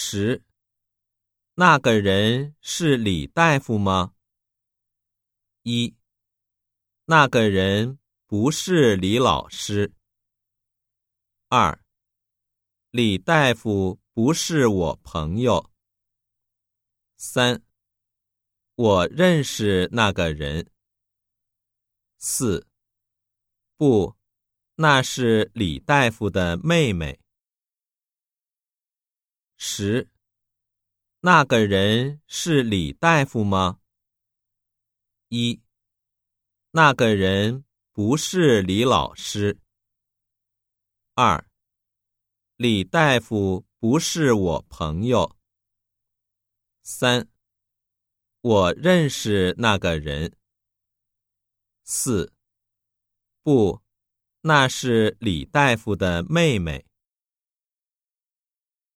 十，那个人是李大夫吗？一，那个人不是李老师。二，李大夫不是我朋友。三，我认识那个人。四，不，那是李大夫的妹妹。十，那个人是李大夫吗？一，那个人不是李老师。二，李大夫不是我朋友。三，我认识那个人。四，不，那是李大夫的妹妹。